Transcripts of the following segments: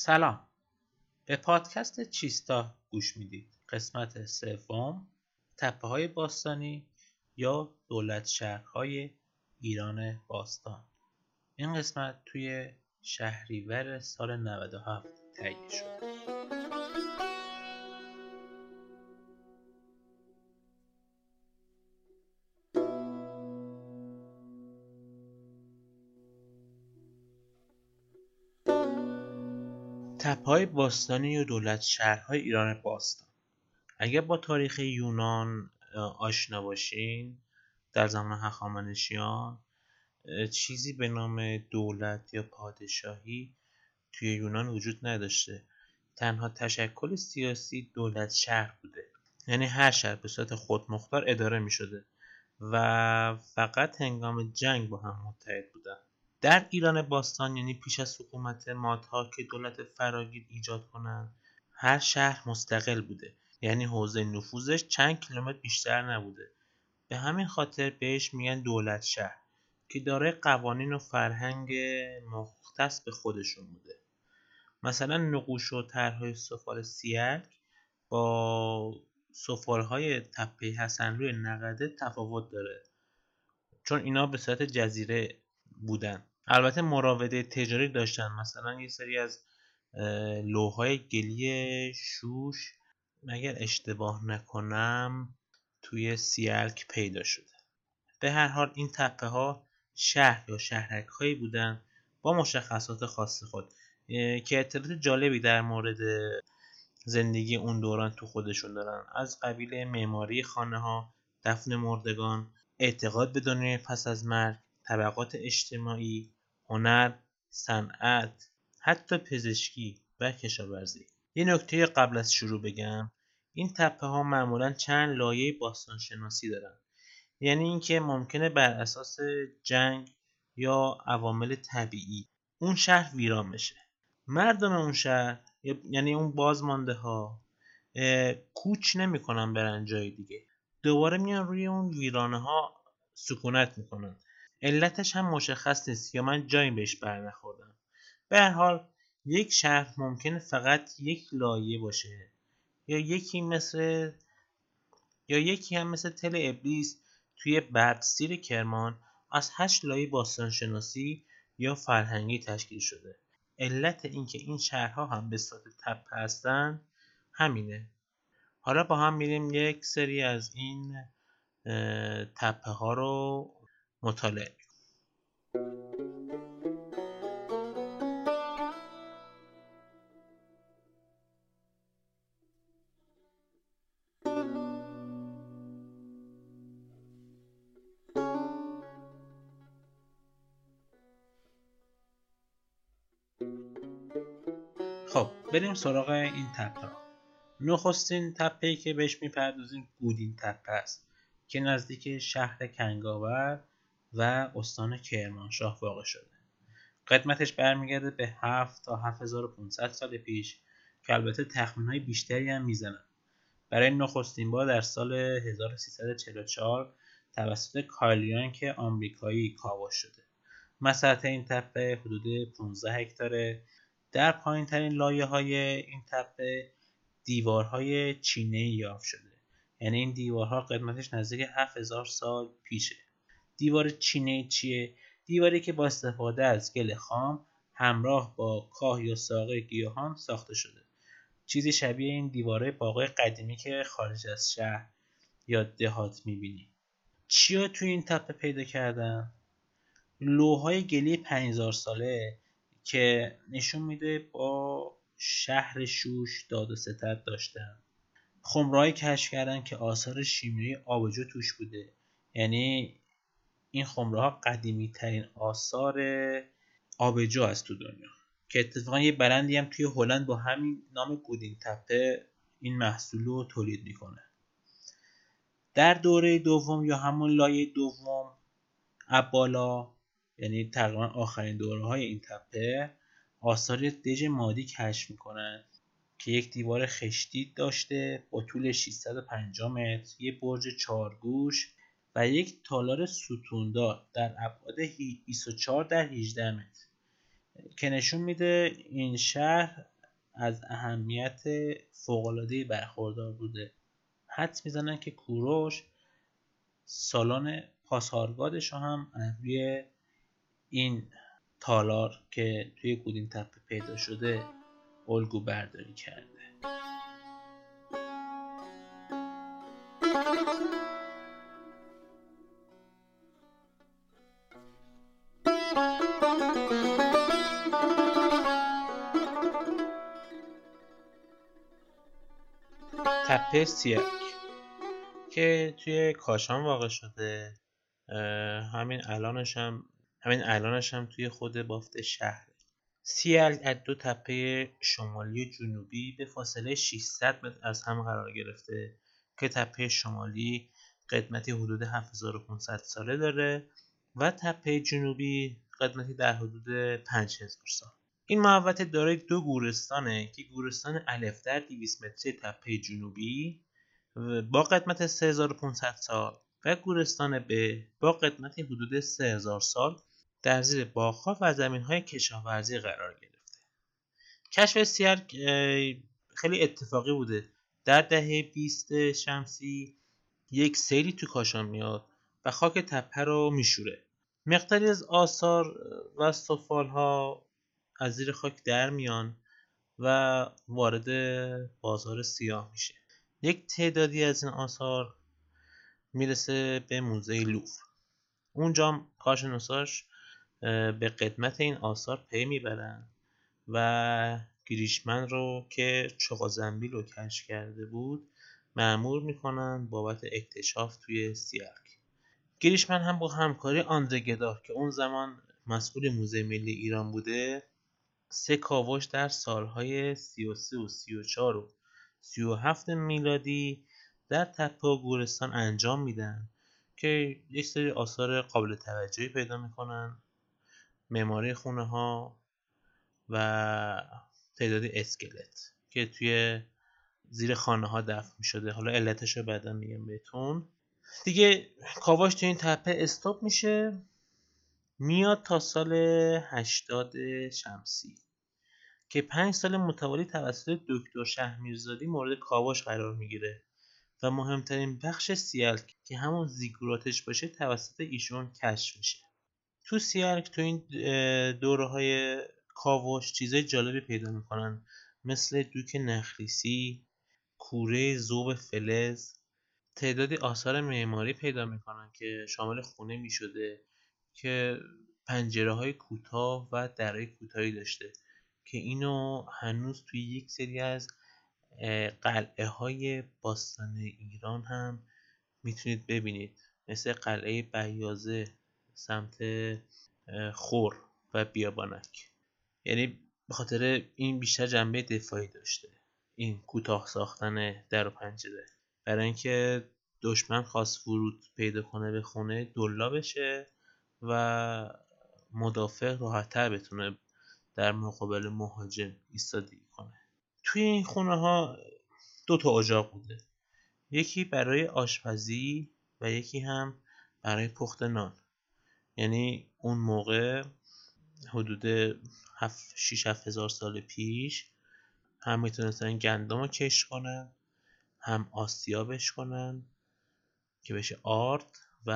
سلام. به پادکست چیستا گوش می‌دید. قسمت سوم تپه های باستانی یا دولت شهرهای ایران باستان. این قسمت توی شهریور سال 97 تهیه شد. تپه‌های باستانی و دولت شهرهای ایران باستان. اگر با تاریخ یونان آشنا باشین در زمان هخامنشیان چیزی به نام دولت یا پادشاهی توی یونان وجود نداشته. تنها تشکل سیاسی دولت شهر بوده. یعنی هر شهر به صورت خودمختار اداره می شده و فقط هنگام جنگ با هم متحد بودن. در ایران باستان یعنی پیش از حکومت مادها که دولت فراگیر ایجاد کنند هر شهر مستقل بوده. یعنی حوزه نفوذش چند کیلومتر بیشتر نبوده. به همین خاطر بهش میگن دولت شهر که دارای قوانین و فرهنگ مختص به خودشون بوده. مثلا نقوش و طرحهای سفال سیرک با سفالهای تپه حسن روی نقده تفاوت داره. چون اینا به صورت جزیره بودن. البته مراوده تجاری داشتن. مثلا یه سری از لوهای گلی شوش مگر اشتباه نکنم توی سیرک پیدا شده. به هر حال این تپه ها شهر یا شهرک هایی بودن با مشخصات خاص خود. که اطلاعات جالبی در مورد زندگی اون دوران تو خودشون دارن. از قبیل معماری خانه ها دفن مردگان اعتقاد به دنیای پس از مرگ طبقات اجتماعی هنر صنعت حتی پزشکی و کشاورزی. یه نکته قبل از شروع بگم این تپه ها معمولا چند لایه باستانشناسی دارن. یعنی اینکه ممکنه بر اساس جنگ یا عوامل طبیعی اون شهر ویران بشه. مردم اون شهر یعنی اون بازمانده ها کوچ نمی‌کنن برن جای دیگه. دوباره میان روی اون ویرانه ها سکونت می‌کنن. علتش هم مشخص نیست یا من جایی بهش برنخوردم. به هر حال یک شهر ممکنه فقط یک لایه باشه. یا یکی مثل یا یکی هم مثل تل ابلیس توی بردسیر کرمان از هشت لایه باستانشناسی یا فرهنگی تشکیل شده. علت اینکه این شهرها هم به صورت تپه هستن همینه. حالا با هم میریم یک سری از این تپه ها رو مطالعه. خب بریم سراغ این تپه ها نخستین تپه که بهش می‌پردازیم گودین تپه است که نزدیک شهر کنگاور و استان کرمانشاه واقع شده. قدمتش برمیگرده به 7 تا 7500 سال پیش که البته تخمین های بیشتری هم می‌زنن. برای نخستین بار در سال 1344 توسط کارلیان که آمریکایی کاوش شده. مساحت این تپه حدود 15 هکتاره در پایین ترین لایه های این تپه دیوارهای چینه یافت شده. یعنی این دیوارها قدمتش نزدیک 7000 سال پیشه. دیوار چینه چیه؟ دیواری که با استفاده از گل خام همراه با کاه یا ساقه گیاهان ساخته شده. چیزی شبیه این دیواره باغای قدیمی که خارج از شهر یا دهات می‌بینی. چیا توی این تپه پیدا کردن؟ لوهای گلی 5000 ساله که نشون میده با شهر شوش داد و ستد داشتن. خمرهایی کشف کردن که آثار شیمیایی آبجو توش بوده. یعنی این خمره ها قدیمی ترین آثار آبجو است تو دنیا. که اتفاقا یه برندی هم توی هلند با همین نام گودین تپه این محصول رو تولید می‌کنه. در دوره دوم یا همون لایه دوم ابالا یعنی تقریبا آخرین دوره های این تپه آثار دژ مادی کشف می‌کنن که یک دیوار خشتی داشته با طول 650 متر یه برج چارگوش و یک تالار ستوندار در ابعاد 24 در 18 متر. که نشون میده این شهر از اهمیت فوقالعادهای برخوردار بوده. حد می‌زنن که کوروش سالن پاسارگادش هم روی این تالار که توی گودین تپه پیدا شده الگو برداری کرده. سیرک که توی کاشان واقع شده. همین الانش هم همین الانش هم توی خود بافت شهره. سیلک از دو تپه شمالی و جنوبی به فاصله 600 متر از هم قرار گرفته که تپه شمالی قدمتی حدود 7500 ساله داره و تپه جنوبی قدمتی در حدود 5000 سال. این محوطه دارای دو گورستانه که گورستان الف در 200 متری تپه جنوبی با قدمت 3500 سال و گورستان ب با قدمت حدود 3000 سال در زیر باغها و زمینهای کشاورزی قرار گرفته. کشف سیرک خیلی اتفاقی بوده. در دهه 20 شمسی یک سیلی تو کاشان میاد و خاک تپه رو میشوره. مقداری از آثار و سفال ها از زیر خاک در میان و وارد بازار سیاه میشه. یک تعدادی از این آثار می‌رسه به موزه لوف. اونجا کارشناساش به قدمت این آثار پی می‌برن و گریشمن رو که چقا زنبیل رو کشف کرده بود معمور می‌کنن بابت اکتشاف توی سیرک گریشمن هم با همکاری آندره گدار که اون زمان مسئول موزه ملی ایران بوده سه کاوش در سالهای 33 و 34 و 37 میلادی در تپه و گورستان انجام میدن که یک سری آثار قابل توجهی پیدا می‌کنن معماری خونه ها و تعداد اسکلت که توی زیر خانه ها دفن می شده حالا علتش رو بعدا میگم بهتون. دیگه کاواش تو این تپه استاپ میشه. میاد تا سال 80 شمسی که پنج سال متوالی توسط دکتر شهمیرزادی مورد کاواش قرار می‌گیره و مهمترین بخش سیلک که همون زیگوراتش باشه توسط ایشون کشف میشه. تو سیلک تو این دوره های کاوش چیزای جالبی پیدا می‌کنن مثل دوک نخریسی کوره زوب فلز تعدادی آثار معماری پیدا می‌کنن که شامل خونه می‌شده. که پنجره های کوتاه و درهای کوتاهی داشته که اینو هنوز توی یک سری از قلعه های باستان ایران هم می‌تونید ببینید. مثل قلعه بیازه سمت خور و بیابانک. یعنی به خاطر این بیشتر جنبه دفاعی داشته. این کوتاه ساختن در و پنجره. برای اینکه دشمن خواست ورود پیدا کنه به خونه دلا بشه. و مدافع راحتتر بتونه در مقابل مهاجم ایستادگی کنه. توی این خونه ها دو تا اجاق بوده. یکی برای آشپزی و یکی هم برای پخت نان. یعنی اون موقع حدود 6 هزار سال پیش هم می‌تونستن گندم رو کش کنن هم آسیابش کنن که بشه آرد و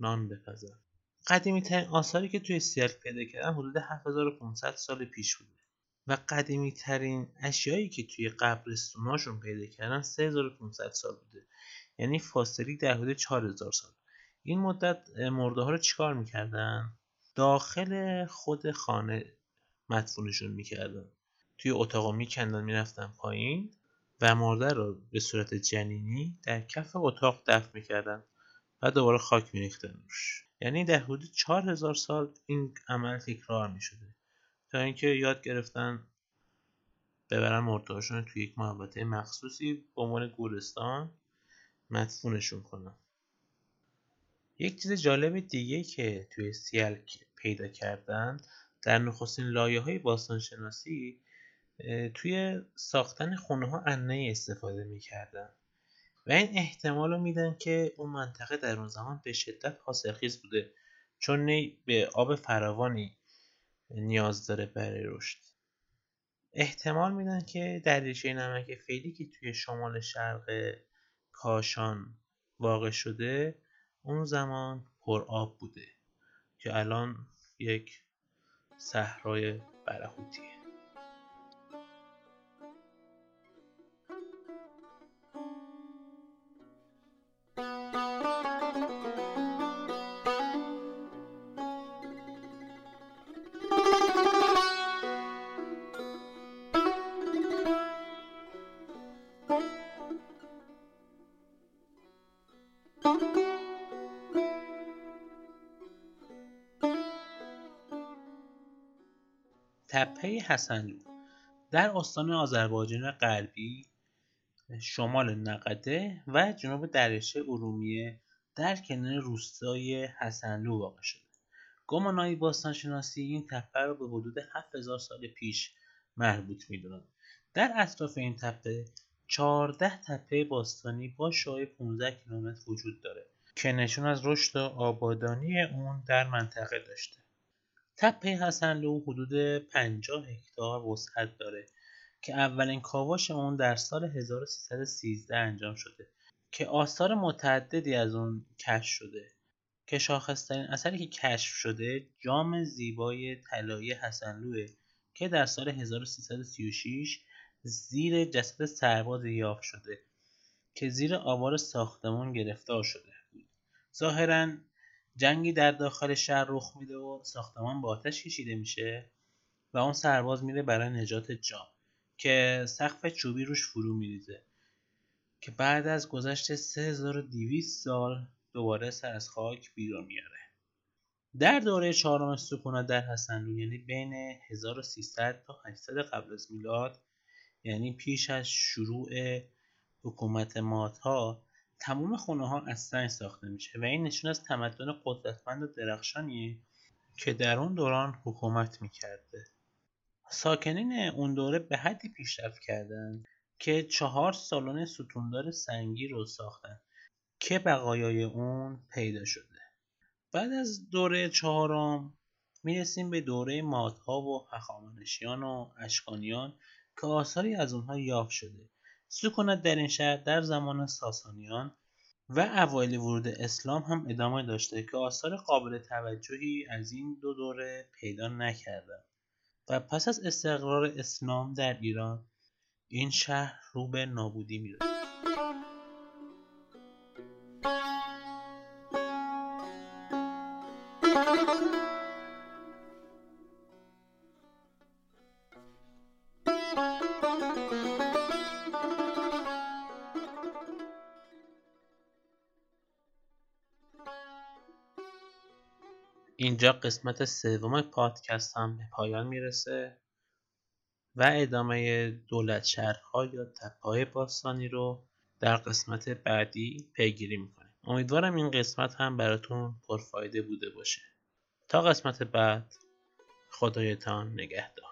نان بپزن. قدیمی ترین آثاری که توی سیرک پیدا کردن حدود 7500 سال پیش بوده. و قدیمی ترین اشیایی که توی قبرستوناشون پیدا کردن 3500 سال بوده. یعنی فاصله در حدود 4000 سال. این مدت مرده ها رو چیکار می‌کردن؟ داخل خود خانه مدفونشون می‌کردن. توی اتاق میکندن می‌رفتن پایین و مرده رو به صورت جنینی در کف اتاق دفن می‌کردن و دوباره خاک میریختن روش. یعنی در حدود 4000 سال این عمل تکرار می‌شده. تا اینکه یاد گرفتن ببرن مرتهاشون توی یک محوطه مخصوصی به عنوان گورستان مدفونشون کنن. یک چیز جالب دیگه که توی سیلک پیدا کردن در نخستین لایه های باستانشناسی توی ساختن خونه ها انه استفاده می‌کردن. و این احتمال رو میدن که اون منطقه در اون زمان به شدت حاصلخیز بوده. چون نی به آب فراوانی نیاز داره برای رشد. احتمال میدن که دریاچه نمک فعلی که توی شمال شرق کاشان واقع شده اون زمان پر آب بوده که الان یک صحرای برهوتیه تپه حسنلو در استان آذربایجان غربی شمال نقده و جنوب دریاچه ارومیه در کنار روستای حسنلو واقع شده. گمانایی باستانشناسی این تپه را به حدود 7000 سال پیش مربوط می‌دونند. در اطراف این تپه 14 تپه باستانی با شعاع 15 کیلومتر وجود داره که نشون از رشد و آبادانی اون در منطقه داشته. تپه حسنلو حدود 50 هکتار وسعت داره که اولین کاواش اون در سال 1313 انجام شده که آثار متعددی از اون کشف شده. که شاخصترین اثری که کشف شده جام زیبای طلایی حسنلوه که در سال 1336 زیر جسد سرباز یافت شده که زیر آوار ساختمان گرفتار شده ظاهرا جنگی در داخل شهر رخ میده و ساختمان با آتش کشیده میشه و اون سرباز میره برای نجات جام که سقف چوبی روش فرو میریزه که بعد از گذشت 3200 سال دوباره سر از خاک بیرون میاره. در دوره چهارم سکونت در حسنلو یعنی بین 1300 تا 800 قبل از میلاد یعنی پیش از شروع حکومت ماتها تمام خونه ها از سنگ ساخته میشه و این نشون از تمدن قدرتمند و درخشانیه که در اون دوران حکومت می‌کرده. ساکنین اون دوره به حدی پیشرفت کردند که چهار سالن ستوندار سنگی رو ساختن که بقایای اون پیدا شده. بعد از دوره چهارم می‌رسیم به دوره مادها و هخامنشیان و اشکانیان که آثاری از اونها یافت شده. سکونت در این شهر در زمان ساسانیان و اوایل ورود اسلام هم ادامه داشته که آثار قابل توجهی از این دو دوره پیدا نکردند. و پس از استقرار اسلام در ایران این شهر رو به نابودی میره اینجا قسمت سوم پادکست هم به پایان می‌رسه و ادامه دولت شهرها یا تپهای باستانی رو در قسمت بعدی پیگیری می‌کنیم. امیدوارم این قسمت هم براتون پرفایده بوده باشه. تا قسمت بعد خدایتان نگهدار.